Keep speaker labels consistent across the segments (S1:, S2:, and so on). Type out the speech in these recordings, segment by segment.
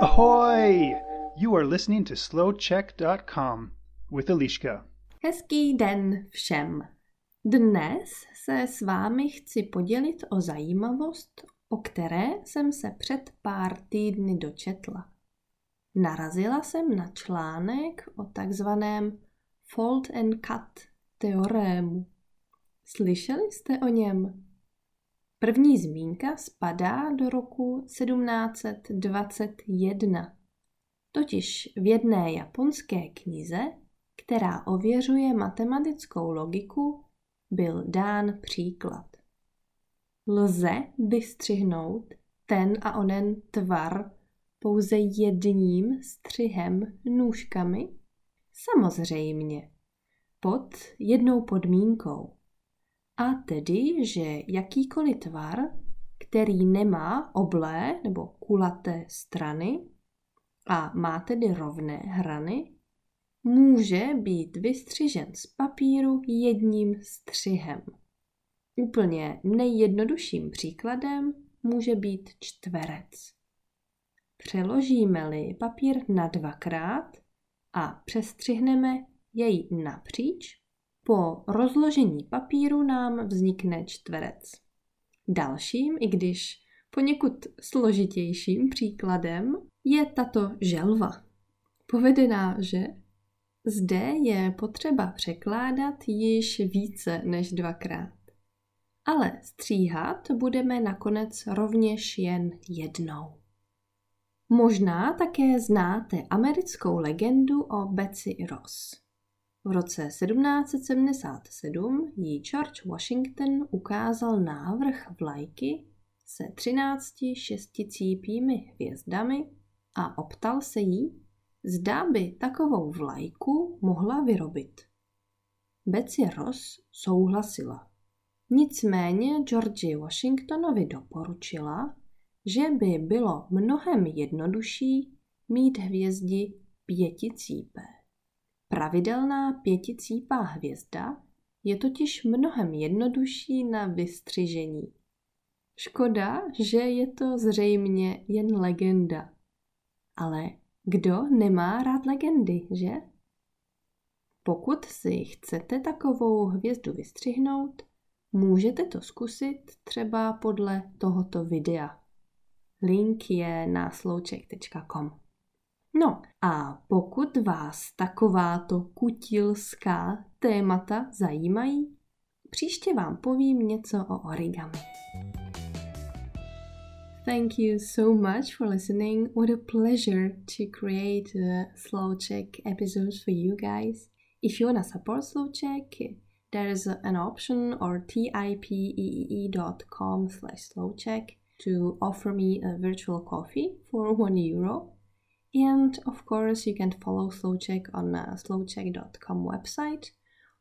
S1: Ahoy! You are listening to slowcheck.com with Eliška.
S2: Hezký den všem. Dnes se s vámi chci podělit o zajímavost, o které jsem se před pár týdny dočetla. Narazila jsem na článek o takzvaném fold and cut teorému. Slyšeli jste o něm? První zmínka spadá do roku 1721. Totiž v jedné japonské knize, která ověřuje matematickou logiku, byl dán příklad. Lze vystřihnout ten a onen tvar pouze jedním střihem nůžkami? Samozřejmě. Pod jednou podmínkou. A tedy, že jakýkoliv tvar, který nemá oblé nebo kulaté strany a má tedy rovné hrany, může být vystřižen z papíru jedním střihem. Úplně nejjednodušším příkladem může být čtverec. Přeložíme-li papír na dvakrát a přestřihneme jej napříč, po rozložení papíru nám vznikne čtverec. Dalším, i když poněkud složitějším příkladem je tato želva. Povedená, že zde je potřeba překládat již více než dvakrát. Ale stříhat budeme nakonec rovněž jen jednou. Možná také znáte americkou legendu o Betsy Ross. V roce 1777 jí George Washington ukázal návrh vlajky se 13 šesticípými hvězdami a optal se jí, zda by takovou vlajku mohla vyrobit. Betsy Ross souhlasila. Nicméně George Washingtonovi doporučila, že by bylo mnohem jednodušší mít hvězdi pěticípé. Pravidelná pěticípá hvězda je totiž mnohem jednodušší na vystřižení. Škoda, že je to zřejmě jen legenda. Ale kdo nemá rád legendy, že? Pokud si chcete takovou hvězdu vystřihnout, můžete to zkusit třeba podle tohoto videa. Link je na slouček.com. No a pokud vás takováto kutilská témata zajímají, příště vám povím něco o origami. Thank you so much for listening. What a pleasure to create a Slow Check episodes for you guys. If you wanna support Slow Check, there is an option or tipee.com slash slowcheck to offer me a virtual coffee for one euro And of course, you can follow Slowcheck on uh, slowcheck.com website,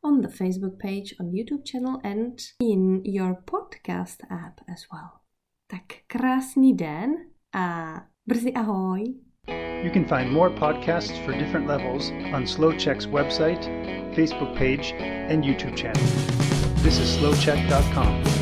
S2: on the Facebook page, on YouTube channel and in your podcast app as well. Tak krásný den a brzy ahoj!
S1: You can find more podcasts for different levels on Slowcheck's website, Facebook page, and YouTube channel. This is slowcheck.com.